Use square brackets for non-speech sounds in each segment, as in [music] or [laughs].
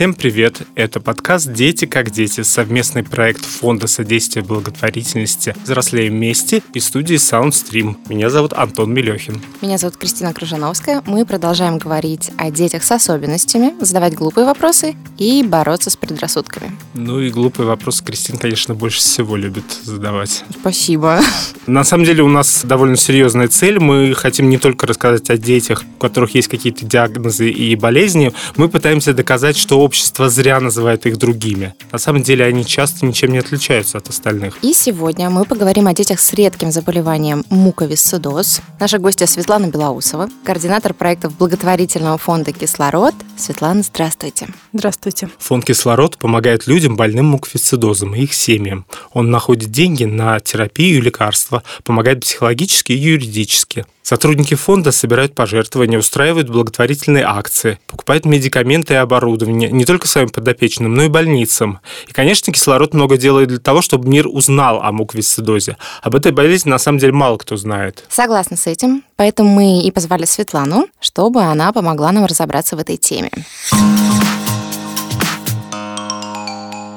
Всем привет! Это подкаст «Дети как дети» совместный проект Фонда содействия благотворительности «Взрослеем вместе» и студии Soundstream. Меня зовут Антон Мелехин. Меня зовут Кристина Кружановская. Мы продолжаем говорить о детях с особенностями, задавать глупые вопросы и бороться с предрассудками. Ну и глупый вопрос Кристина, конечно, больше всего любит задавать. Спасибо. На самом деле у нас довольно серьезная цель. Мы хотим не только рассказать о детях, у которых есть какие-то диагнозы и болезни, мы пытаемся доказать, что общество зря называет их другими. На самом деле они часто ничем не отличаются от остальных. И сегодня мы поговорим о детях с редким заболеванием муковисцидоз. Наша гостья Светлана Белоусова, координатор проектов благотворительного фонда «Кислород». Светлана, здравствуйте. Здравствуйте. Фонд «Кислород» помогает людям больным муковисцидозом и их семьям. Он находит деньги на терапию и лекарства, помогает психологически и юридически. Сотрудники фонда собирают пожертвования, устраивают благотворительные акции, покупают медикаменты и оборудование не только своим подопечным, но и больницам. И, конечно, кислород много делает для того, чтобы мир узнал о муковисцидозе. Об этой болезни на самом деле мало кто знает. Согласна с этим, поэтому мы и позвали Светлану, чтобы она помогла нам разобраться в этой теме.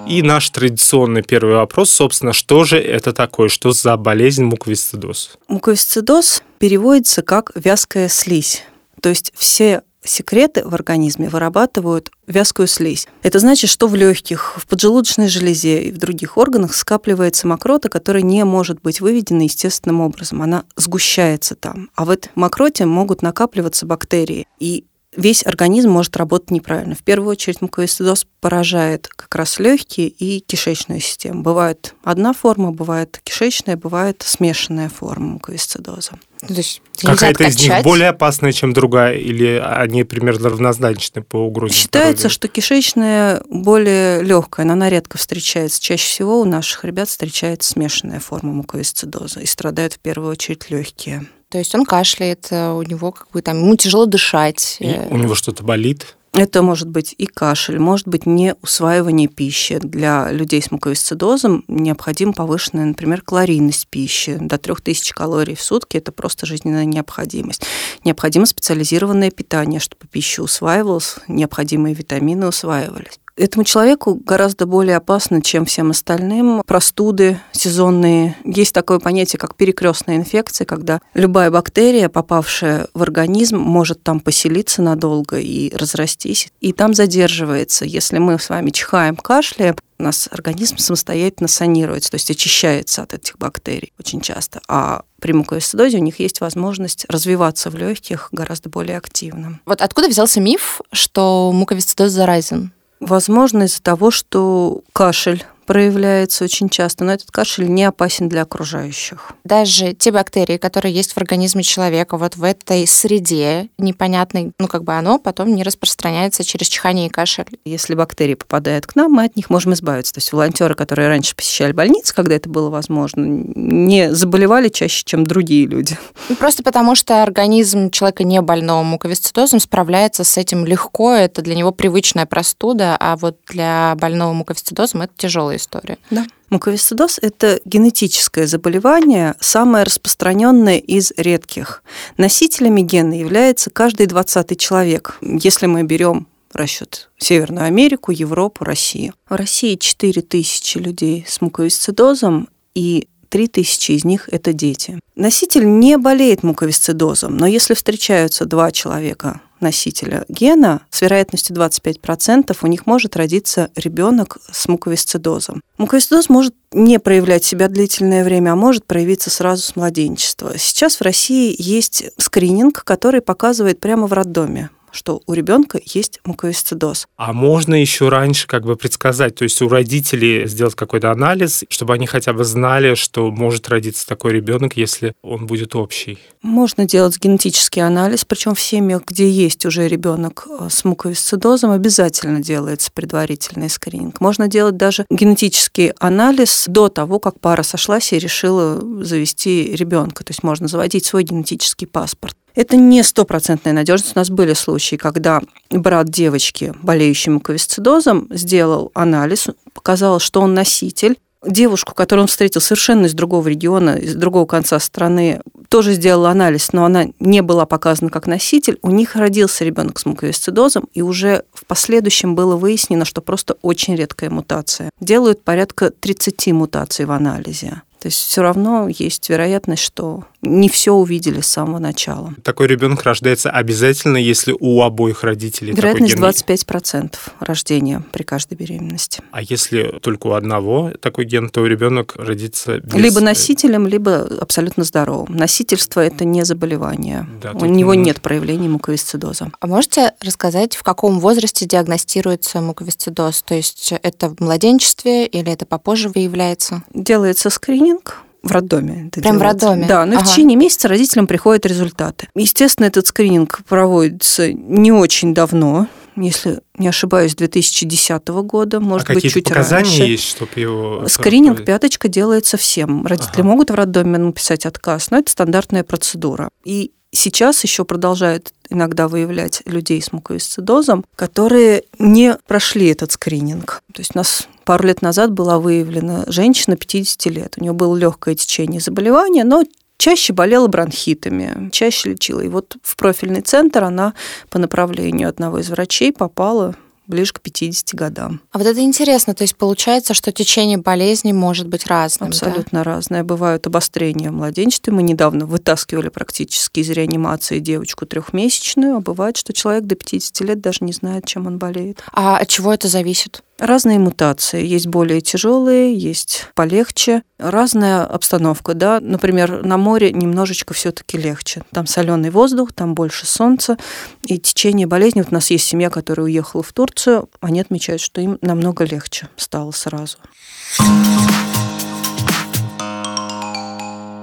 И наш традиционный первый вопрос, собственно, что же это такое, что за болезнь муковисцидоз? Муковисцидоз переводится как вязкая слизь. То есть все секреты в организме вырабатывают вязкую слизь. Это значит, что в легких, в поджелудочной железе и в других органах скапливается мокрота, которая не может быть выведена естественным образом. Она сгущается там. А в этой мокроте могут накапливаться бактерии. И весь организм может работать неправильно. В первую очередь муковисцидоз поражает как раз легкие и кишечную систему. Бывает одна форма, бывает кишечная, бывает смешанная форма муковисцидоза. То есть Какая-то из них более опасная, чем другая, или они примерно равнозначны по угрозе Считается, здоровью? что кишечная более легкая, но она редко встречается. Чаще всего у наших ребят встречается смешанная форма муковисцидоза, и страдают в первую очередь легкие. То есть он кашляет, э, у него как бы там, ему тяжело дышать. И у него что-то болит? Это может быть и кашель, может быть не усваивание пищи. Для людей с муковисцидозом необходима повышенная, например, калорийность пищи. До 3000 калорий в сутки – это просто жизненная необходимость. Необходимо специализированное питание, чтобы пища усваивалась, необходимые витамины усваивались. Этому человеку гораздо более опасно, чем всем остальным. Простуды сезонные. Есть такое понятие, как перекрестная инфекция, когда любая бактерия, попавшая в организм, может там поселиться надолго и разрастись, и там задерживается. Если мы с вами чихаем, кашляем, у нас организм самостоятельно санируется, то есть очищается от этих бактерий очень часто. А при муковисцидозе у них есть возможность развиваться в легких гораздо более активно. Вот откуда взялся миф, что муковисцидоз заразен? Возможно, из-за того, что кашель проявляется очень часто, но этот кашель не опасен для окружающих. Даже те бактерии, которые есть в организме человека, вот в этой среде непонятной, ну как бы оно потом не распространяется через чихание и кашель. Если бактерии попадают к нам, мы от них можем избавиться. То есть волонтеры, которые раньше посещали больницы, когда это было возможно, не заболевали чаще, чем другие люди. Ну, просто потому, что организм человека не больного муковисцидозом справляется с этим легко, это для него привычная простуда, а вот для больного муковисцидозом это тяжелая история. Да. Муковисцидоз – это генетическое заболевание, самое распространенное из редких. Носителями гена является каждый двадцатый человек. Если мы берем расчет Северную Америку, Европу, Россию. В России 4 тысячи людей с муковисцидозом, и 3 тысячи из них – это дети. Носитель не болеет муковисцидозом, но если встречаются два человека носителя гена, с вероятностью 25% у них может родиться ребенок с муковисцидозом. Муковисцидоз может не проявлять себя длительное время, а может проявиться сразу с младенчества. Сейчас в России есть скрининг, который показывает прямо в роддоме что у ребенка есть муковисцидоз. А можно еще раньше как бы предсказать, то есть у родителей сделать какой-то анализ, чтобы они хотя бы знали, что может родиться такой ребенок, если он будет общий? Можно делать генетический анализ, причем в семьях, где есть уже ребенок э, с муковисцидозом, обязательно делается предварительный скрининг. Можно делать даже генетический анализ до того, как пара сошлась и решила завести ребенка. То есть можно заводить свой генетический паспорт. Это не стопроцентная надежность. У нас были случаи, когда брат девочки, болеющей муковисцидозом, сделал анализ, показалось, что он носитель, девушку, которую он встретил совершенно из другого региона, из другого конца страны, тоже сделал анализ, но она не была показана как носитель, у них родился ребенок с муковисцидозом, и уже в последующем было выяснено, что просто очень редкая мутация. Делают порядка 30 мутаций в анализе. То есть все равно есть вероятность, что не все увидели с самого начала. Такой ребенок рождается обязательно, если у обоих родителей Вероятность такой ген... 25% рождения при каждой беременности. А если только у одного такой ген, то ребенок родится без... Либо носителем, либо абсолютно здоровым. Носительство – это не заболевание. Да, у него нет проявлений муковисцидоза. А можете рассказать, в каком возрасте диагностируется муковисцидоз? То есть это в младенчестве или это попозже выявляется? Делается скрининг, скрининг в роддоме. Это Прям делается. в роддоме? Да, но ага. в течение месяца родителям приходят результаты. Естественно, этот скрининг проводится не очень давно, если не ошибаюсь, 2010 года, может а быть, чуть показания раньше. есть, чтобы его... Скрининг пяточка делается всем. Родители ага. могут в роддоме написать отказ, но это стандартная процедура. И сейчас еще продолжают иногда выявлять людей с муковисцидозом, которые не прошли этот скрининг. То есть у нас пару лет назад была выявлена женщина 50 лет. У нее было легкое течение заболевания, но чаще болела бронхитами, чаще лечила. И вот в профильный центр она по направлению одного из врачей попала ближе к 50 годам. А вот это интересно, то есть получается, что течение болезни может быть разным. Абсолютно да? разное. Бывают обострения младенчестве. Мы недавно вытаскивали практически из реанимации девочку трехмесячную, а бывает, что человек до 50 лет даже не знает, чем он болеет. А от чего это зависит? Разные мутации. Есть более тяжелые, есть полегче. Разная обстановка, да. Например, на море немножечко все-таки легче. Там соленый воздух, там больше солнца. И течение болезни. Вот у нас есть семья, которая уехала в Турцию. Они отмечают, что им намного легче стало сразу.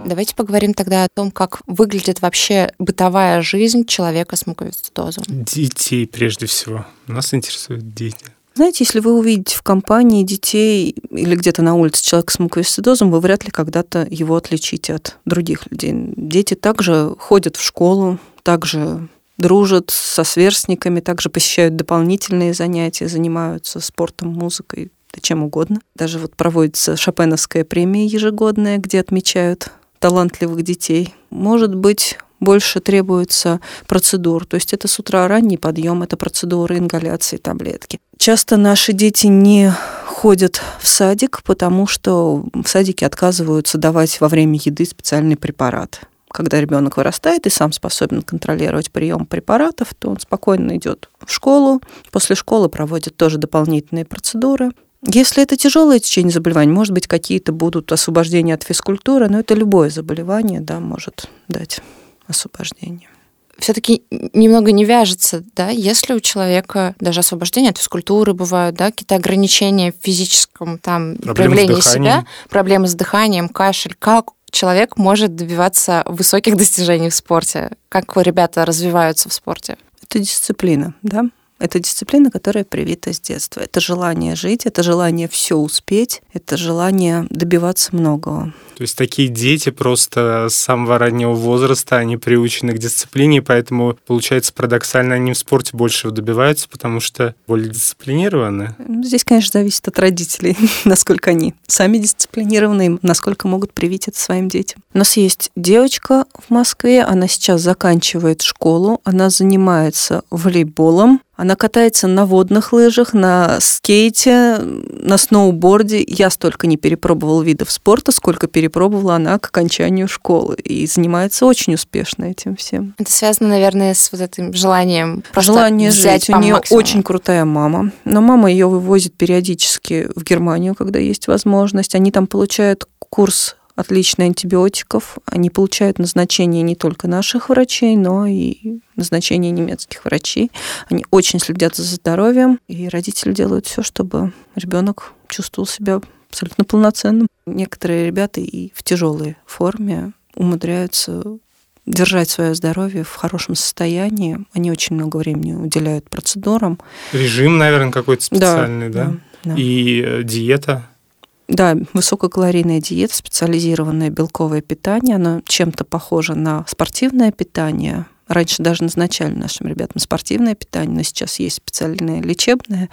Давайте поговорим тогда о том, как выглядит вообще бытовая жизнь человека с муковисцидозом. Детей прежде всего. Нас интересуют дети. Знаете, если вы увидите в компании детей или где-то на улице человека с муковисцидозом, вы вряд ли когда-то его отличите от других людей. Дети также ходят в школу, также дружат со сверстниками, также посещают дополнительные занятия, занимаются спортом, музыкой, да чем угодно. Даже вот проводится Шопеновская премия ежегодная, где отмечают талантливых детей. Может быть, больше требуется процедур. То есть это с утра ранний подъем, это процедуры ингаляции таблетки. Часто наши дети не ходят в садик, потому что в садике отказываются давать во время еды специальный препарат. Когда ребенок вырастает и сам способен контролировать прием препаратов, то он спокойно идет в школу. После школы проводит тоже дополнительные процедуры. Если это тяжелое течение заболевания, может быть, какие-то будут освобождения от физкультуры, но это любое заболевание да, может дать освобождение. Все-таки немного не вяжется, да, если у человека даже освобождение? От физкультуры бывают, да, какие-то ограничения в физическом там проблемы проявлении себя, проблемы с дыханием, кашель, как человек может добиваться высоких [laughs] достижений в спорте? Как ребята развиваются в спорте? Это дисциплина, да. Это дисциплина, которая привита с детства. Это желание жить, это желание все успеть, это желание добиваться многого. То есть такие дети просто с самого раннего возраста, они приучены к дисциплине, поэтому, получается, парадоксально они в спорте больше добиваются, потому что более дисциплинированы. Здесь, конечно, зависит от родителей, [laughs] насколько они сами дисциплинированы, насколько могут привить это своим детям. У нас есть девочка в Москве, она сейчас заканчивает школу, она занимается волейболом, она катается на водных лыжах, на скейте, на сноуборде. Я столько не перепробовала видов спорта, сколько перепробовала она к окончанию школы. И занимается очень успешно этим всем. Это связано, наверное, с вот этим желанием Желание жить. У нее максимуму. очень крутая мама. Но мама ее вывозит периодически в Германию, когда есть возможность. Они там получают курс отлично антибиотиков. Они получают назначение не только наших врачей, но и назначение немецких врачей. Они очень следят за здоровьем, и родители делают все, чтобы ребенок чувствовал себя абсолютно полноценным. Некоторые ребята и в тяжелой форме умудряются держать свое здоровье в хорошем состоянии. Они очень много времени уделяют процедурам. Режим, наверное, какой-то специальный, да? да? да. И э, диета да, высококалорийная диета, специализированное белковое питание, оно чем-то похоже на спортивное питание. раньше даже назначали нашим ребятам спортивное питание, но сейчас есть специальное лечебное,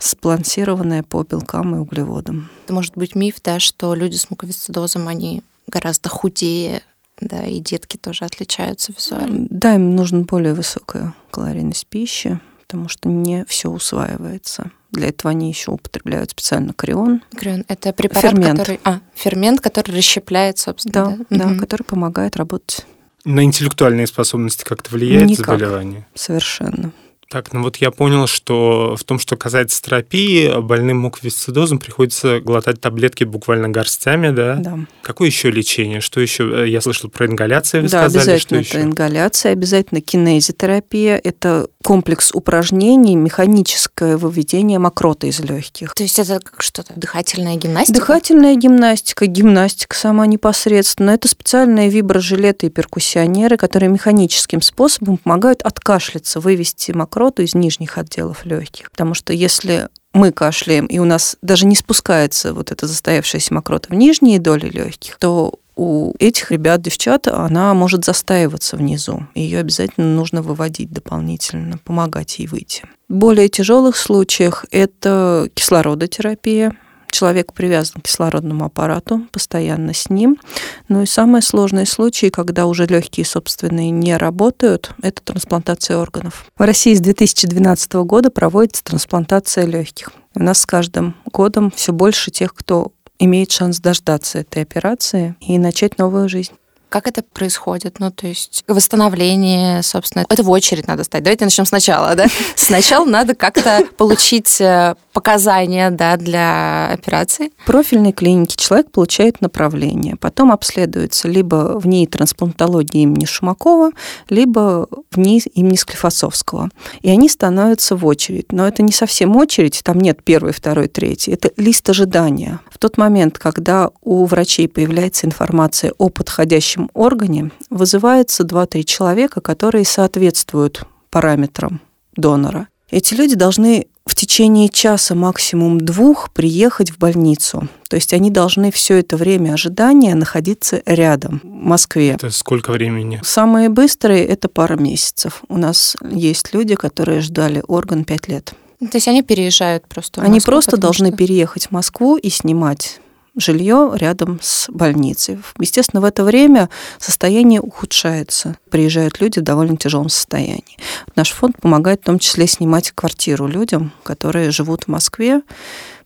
сбалансированное по белкам и углеводам. Это может быть миф, да, что люди с муковисцидозом, они гораздо худее, да, и детки тоже отличаются визуально. Да, им нужна более высокая калорийность пищи, потому что не все усваивается. Для этого они еще употребляют специально крион. Крион – это препарат, фермент. который... А, фермент, который расщепляет, собственно. Да, да, угу. который помогает работать. На интеллектуальные способности как-то влияет Никак. заболевание? Совершенно. Так, ну вот я понял, что в том, что касается терапии, больным муковисцидозом приходится глотать таблетки буквально горстями, да? Да. Какое еще лечение? Что еще? Э, я слышал про ингаляцию, вы да, сказали. обязательно что это еще? ингаляция, обязательно кинезитерапия. Это комплекс упражнений, механическое выведение мокроты из легких. То есть это как что-то дыхательная гимнастика? Дыхательная гимнастика, гимнастика сама непосредственно. Это специальные виброжилеты и перкуссионеры, которые механическим способом помогают откашляться, вывести мокроту мокроту из нижних отделов легких. Потому что если мы кашляем, и у нас даже не спускается вот эта застоявшаяся мокрота в нижние доли легких, то у этих ребят, девчат, она может застаиваться внизу. Ее обязательно нужно выводить дополнительно, помогать ей выйти. В более тяжелых случаях это кислородотерапия, человек привязан к кислородному аппарату, постоянно с ним. Ну и самые сложные случаи, когда уже легкие собственные не работают, это трансплантация органов. В России с 2012 года проводится трансплантация легких. У нас с каждым годом все больше тех, кто имеет шанс дождаться этой операции и начать новую жизнь. Как это происходит? Ну, то есть восстановление, собственно, это в очередь надо стать. Давайте начнем сначала, да? [laughs] Сначала надо как-то получить э, показания да, для операции. В профильной клинике человек получает направление, потом обследуется либо в ней трансплантологии имени Шумакова, либо в ней имени Склифосовского. И они становятся в очередь. Но это не совсем очередь, там нет первой, второй, третьей. Это лист ожидания. В тот момент, когда у врачей появляется информация о подходящем органе вызывается 2-3 человека, которые соответствуют параметрам донора. Эти люди должны в течение часа, максимум двух, приехать в больницу. То есть они должны все это время ожидания находиться рядом, в Москве. Это сколько времени? Самые быстрые – это пара месяцев. У нас есть люди, которые ждали орган пять лет. То есть они переезжают просто в Они Москву, просто должны что... переехать в Москву и снимать жилье рядом с больницей. Естественно, в это время состояние ухудшается. Приезжают люди в довольно тяжелом состоянии. Наш фонд помогает в том числе снимать квартиру людям, которые живут в Москве,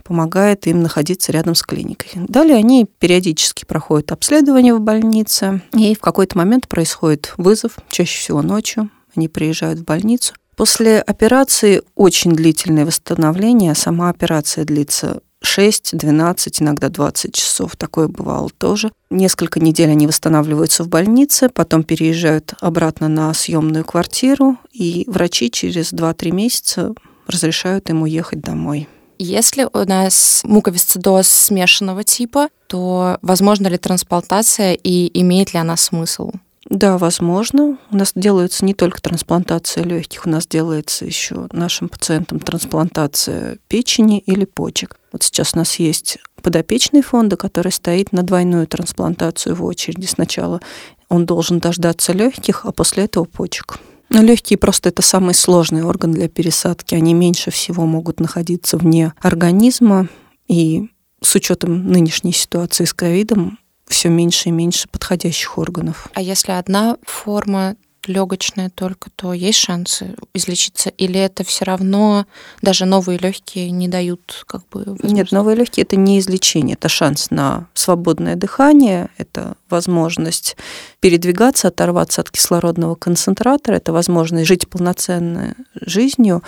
помогает им находиться рядом с клиникой. Далее они периодически проходят обследование в больнице, и в какой-то момент происходит вызов, чаще всего ночью. Они приезжают в больницу. После операции очень длительное восстановление. Сама операция длится 6, 12, иногда 20 часов. Такое бывало тоже. Несколько недель они восстанавливаются в больнице, потом переезжают обратно на съемную квартиру, и врачи через 2-3 месяца разрешают им уехать домой. Если у нас муковисцидоз смешанного типа, то возможно ли трансплантация и имеет ли она смысл? Да, возможно. У нас делается не только трансплантация легких, у нас делается еще нашим пациентам трансплантация печени или почек. Вот сейчас у нас есть подопечный фонда, который стоит на двойную трансплантацию в очереди. Сначала он должен дождаться легких, а после этого почек. Но легкие просто это самый сложный орган для пересадки. Они меньше всего могут находиться вне организма. И с учетом нынешней ситуации с ковидом все меньше и меньше подходящих органов. А если одна форма легочная только, то есть шансы излечиться? Или это все равно даже новые легкие не дают как бы Нет, новые легкие это не излечение, это шанс на свободное дыхание, это возможность передвигаться, оторваться от кислородного концентратора, это возможность жить полноценной жизнью,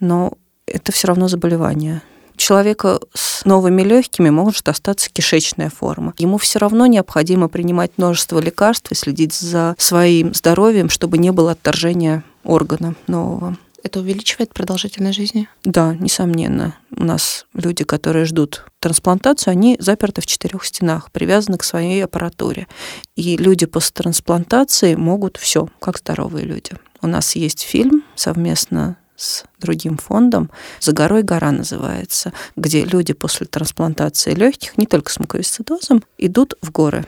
но это все равно заболевание человека с новыми легкими может остаться кишечная форма. Ему все равно необходимо принимать множество лекарств и следить за своим здоровьем, чтобы не было отторжения органа нового. Это увеличивает продолжительность жизни? Да, несомненно. У нас люди, которые ждут трансплантацию, они заперты в четырех стенах, привязаны к своей аппаратуре. И люди после трансплантации могут все, как здоровые люди. У нас есть фильм совместно с другим фондом. «За горой гора» называется, где люди после трансплантации легких, не только с муковисцидозом, идут в горы.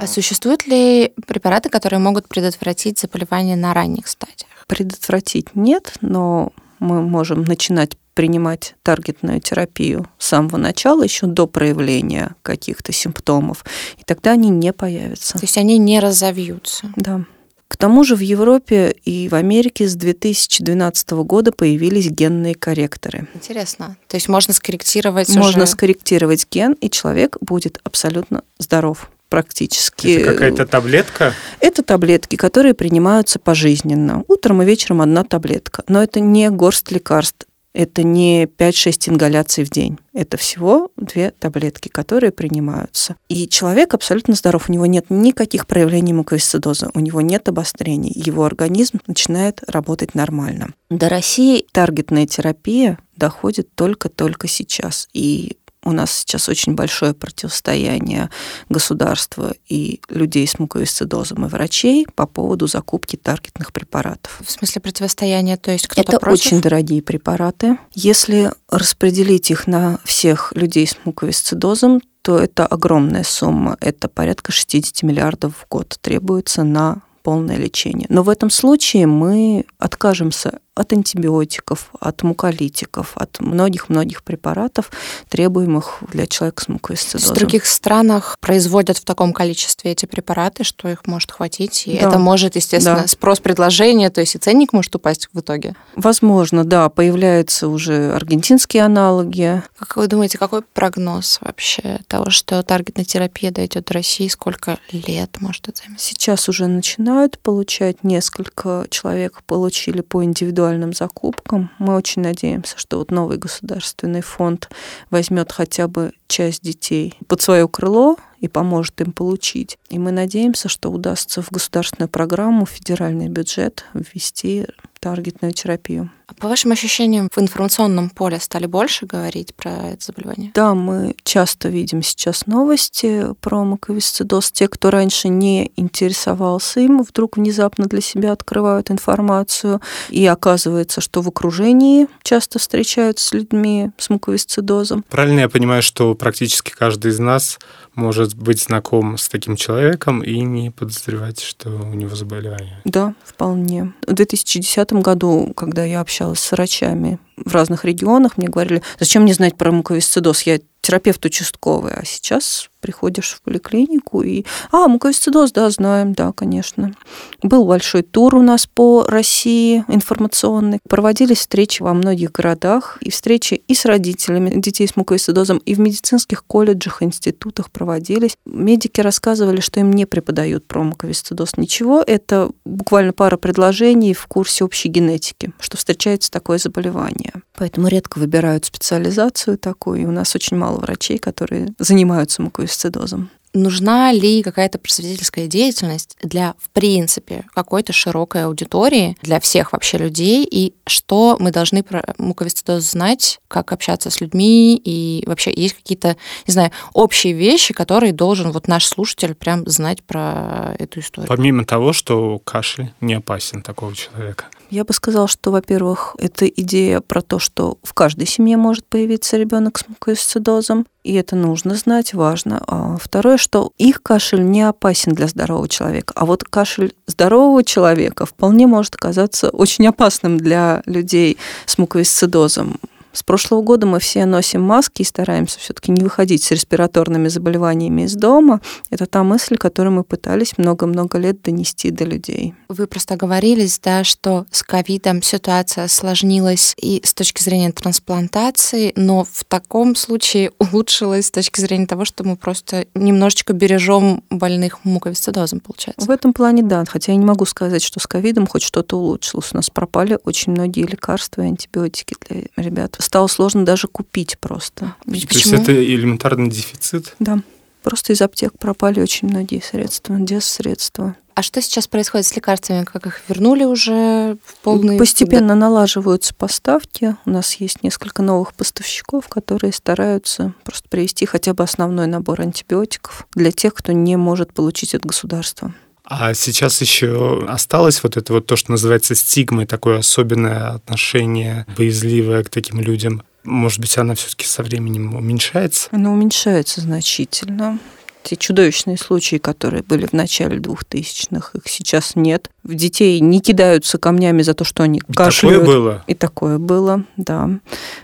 А существуют ли препараты, которые могут предотвратить заболевание на ранних стадиях? Предотвратить нет, но мы можем начинать принимать таргетную терапию с самого начала, еще до проявления каких-то симптомов, и тогда они не появятся. То есть они не разовьются. Да. К тому же в Европе и в Америке с 2012 года появились генные корректоры. Интересно. То есть можно скорректировать Можно уже... скорректировать ген, и человек будет абсолютно здоров практически. Это какая-то таблетка? Это таблетки, которые принимаются пожизненно. Утром и вечером одна таблетка. Но это не горсть лекарств. Это не 5-6 ингаляций в день. Это всего две таблетки, которые принимаются. И человек абсолютно здоров. У него нет никаких проявлений муковисцидоза, у него нет обострений. Его организм начинает работать нормально. До России таргетная терапия доходит только-только сейчас. И у нас сейчас очень большое противостояние государства и людей с муковисцидозом и врачей по поводу закупки таргетных препаратов. В смысле противостояния? То есть кто-то Это против? очень дорогие препараты. Если распределить их на всех людей с муковисцидозом, то это огромная сумма. Это порядка 60 миллиардов в год требуется на полное лечение. Но в этом случае мы откажемся от антибиотиков, от муколитиков, от многих-многих препаратов, требуемых для человека с муковисцидозом. В других странах производят в таком количестве эти препараты, что их может хватить, и да. это может, естественно, да. спрос-предложение, то есть и ценник может упасть в итоге. Возможно, да, появляются уже аргентинские аналоги. Как вы думаете, какой прогноз вообще того, что таргетная терапия дойдет до России, сколько лет может это займет? Сейчас уже начинают получать, несколько человек получили по индивидуальному индивидуальным закупкам. Мы очень надеемся, что вот новый государственный фонд возьмет хотя бы часть детей под свое крыло и поможет им получить. И мы надеемся, что удастся в государственную программу, в федеральный бюджет ввести таргетную терапию. А по вашим ощущениям, в информационном поле стали больше говорить про это заболевание? Да, мы часто видим сейчас новости про муковисцидоз. Те, кто раньше не интересовался им, вдруг внезапно для себя открывают информацию. И оказывается, что в окружении часто встречаются с людьми с муковисцидозом. Правильно я понимаю, что практически каждый из нас может быть знаком с таким человеком и не подозревать, что у него заболевание. Да, вполне. В 2010 году, когда я общалась с врачами в разных регионах, мне говорили, зачем мне знать про муковисцидоз, я терапевт участковый, а сейчас приходишь в поликлинику и... А, муковисцидоз, да, знаем, да, конечно. Был большой тур у нас по России информационный. Проводились встречи во многих городах, и встречи и с родителями детей с муковисцидозом, и в медицинских колледжах, институтах проводились. Медики рассказывали, что им не преподают про муковисцидоз ничего. Это буквально пара предложений в курсе общей генетики, что встречается такое заболевание. Поэтому редко выбирают специализацию такую, и у нас очень мало врачей, которые занимаются муковисцидозом. Нужна ли какая-то просветительская деятельность для, в принципе, какой-то широкой аудитории, для всех вообще людей, и что мы должны про муковисцидоз знать, как общаться с людьми, и вообще есть какие-то, не знаю, общие вещи, которые должен вот наш слушатель прям знать про эту историю. Помимо того, что кашель не опасен такого человека. Я бы сказала, что, во-первых, это идея про то, что в каждой семье может появиться ребенок с муковисцидозом, и это нужно знать, важно. А второе, что их кашель не опасен для здорового человека, а вот кашель здорового человека вполне может оказаться очень опасным для людей с муковисцидозом. С прошлого года мы все носим маски и стараемся все-таки не выходить с респираторными заболеваниями из дома. Это та мысль, которую мы пытались много-много лет донести до людей. Вы просто говорились, да, что с ковидом ситуация осложнилась и с точки зрения трансплантации, но в таком случае [laughs] улучшилась с точки зрения того, что мы просто немножечко бережем больных муковисцидозом, получается. В этом плане да, хотя я не могу сказать, что с ковидом хоть что-то улучшилось. У нас пропали очень многие лекарства и антибиотики для ребят стало сложно даже купить просто. Почему? То есть это элементарный дефицит? Да. Просто из аптек пропали очень многие средства, средства. А что сейчас происходит с лекарствами? Как их вернули уже в полный... Постепенно налаживаются поставки. У нас есть несколько новых поставщиков, которые стараются просто привести хотя бы основной набор антибиотиков для тех, кто не может получить от государства. А сейчас еще осталось вот это вот то, что называется стигмой, такое особенное отношение боязливое к таким людям. Может быть, она все-таки со временем уменьшается? Она уменьшается значительно. Те чудовищные случаи, которые были в начале 2000-х, их сейчас нет. В детей не кидаются камнями за то, что они и кашляют. такое было? И такое было, да.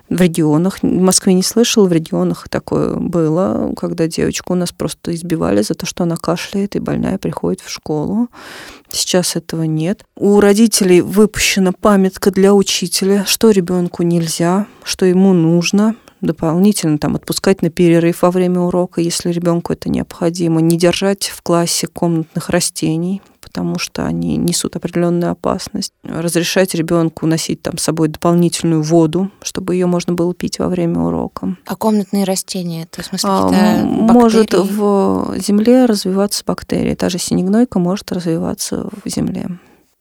В регионах, в Москве не слышал, в регионах такое было, когда девочку у нас просто избивали за то, что она кашляет, и больная приходит в школу. Сейчас этого нет. У родителей выпущена памятка для учителя, что ребенку нельзя, что ему нужно, дополнительно там отпускать на перерыв во время урока, если ребенку это необходимо, не держать в классе комнатных растений, потому что они несут определенную опасность. Разрешать ребенку носить там с собой дополнительную воду, чтобы ее можно было пить во время урока. А комнатные растения, это в смысле а, Может в земле развиваться бактерии. Та же синегнойка может развиваться в земле.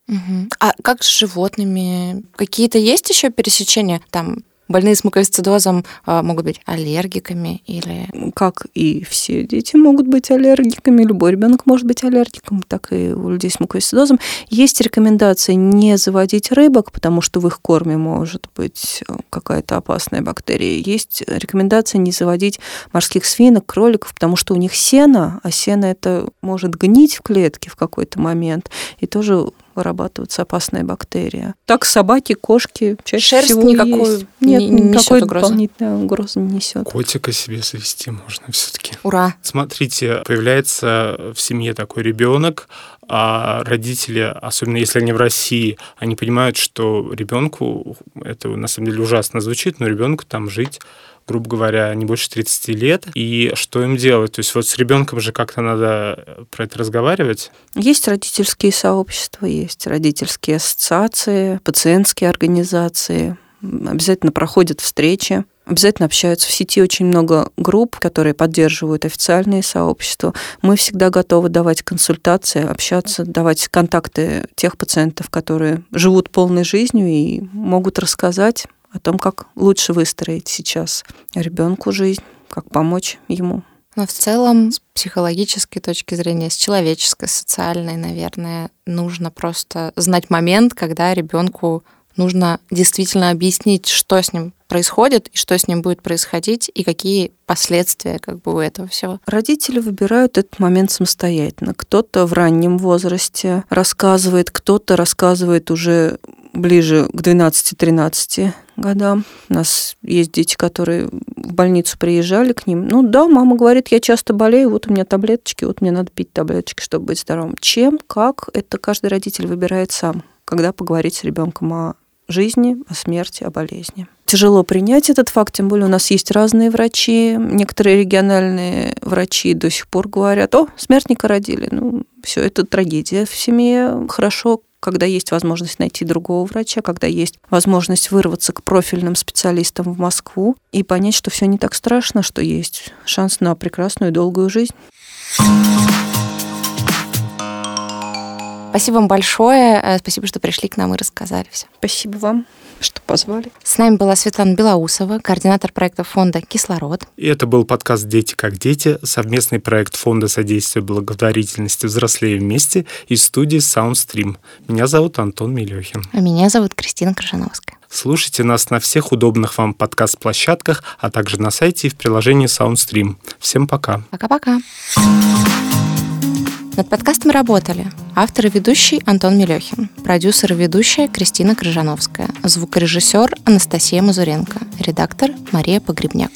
Угу. А как с животными? Какие-то есть еще пересечения? Там Больные с муковисцидозом а, могут быть аллергиками или... Как и все дети могут быть аллергиками, любой ребенок может быть аллергиком, так и у людей с муковисцидозом. Есть рекомендация не заводить рыбок, потому что в их корме может быть э, какая-то опасная бактерия. Есть рекомендация не заводить морских свинок, кроликов, потому что у них сено, а сено это может гнить в клетке в какой-то момент и тоже вырабатывается опасная бактерия. Так собаки, кошки чаще Шерсть всего никакую есть. Нет, не, никакой угрозы. дополнительной угрозы не несет. Котика себе завести можно все-таки. Ура! Смотрите, появляется в семье такой ребенок, а родители, особенно если они в России, они понимают, что ребенку, это на самом деле ужасно звучит, но ребенку там жить грубо говоря, не больше 30 лет, и что им делать? То есть вот с ребенком же как-то надо про это разговаривать? Есть родительские сообщества, есть родительские ассоциации, пациентские организации, обязательно проходят встречи. Обязательно общаются в сети очень много групп, которые поддерживают официальные сообщества. Мы всегда готовы давать консультации, общаться, давать контакты тех пациентов, которые живут полной жизнью и могут рассказать о том, как лучше выстроить сейчас ребенку жизнь, как помочь ему. Но в целом, с психологической точки зрения, с человеческой, социальной, наверное, нужно просто знать момент, когда ребенку нужно действительно объяснить, что с ним происходит и что с ним будет происходить и какие последствия как бы у этого всего. Родители выбирают этот момент самостоятельно. Кто-то в раннем возрасте рассказывает, кто-то рассказывает уже ближе к 12-13 годам. У нас есть дети, которые в больницу приезжали к ним. Ну да, мама говорит, я часто болею, вот у меня таблеточки, вот мне надо пить таблеточки, чтобы быть здоровым. Чем, как, это каждый родитель выбирает сам, когда поговорить с ребенком о жизни, о смерти, о болезни. Тяжело принять этот факт, тем более у нас есть разные врачи. Некоторые региональные врачи до сих пор говорят, о, смертника родили. Ну, все, это трагедия в семье. Хорошо, когда есть возможность найти другого врача, когда есть возможность вырваться к профильным специалистам в Москву и понять, что все не так страшно, что есть шанс на прекрасную долгую жизнь. Спасибо вам большое. Э, спасибо, что пришли к нам и рассказали все. Спасибо вам что позвали. С нами была Светлана Белоусова, координатор проекта фонда «Кислород». И это был подкаст «Дети как дети», совместный проект фонда содействия благотворительности «Взрослее вместе» и студии «Саундстрим». Меня зовут Антон Милехин. А меня зовут Кристина Крыжановская. Слушайте нас на всех удобных вам подкаст-площадках, а также на сайте и в приложении SoundStream. Всем пока. Пока-пока. Над подкастом работали автор и ведущий Антон Мелехин, продюсер и ведущая Кристина Крыжановская, звукорежиссер Анастасия Мазуренко, редактор Мария Погребняк.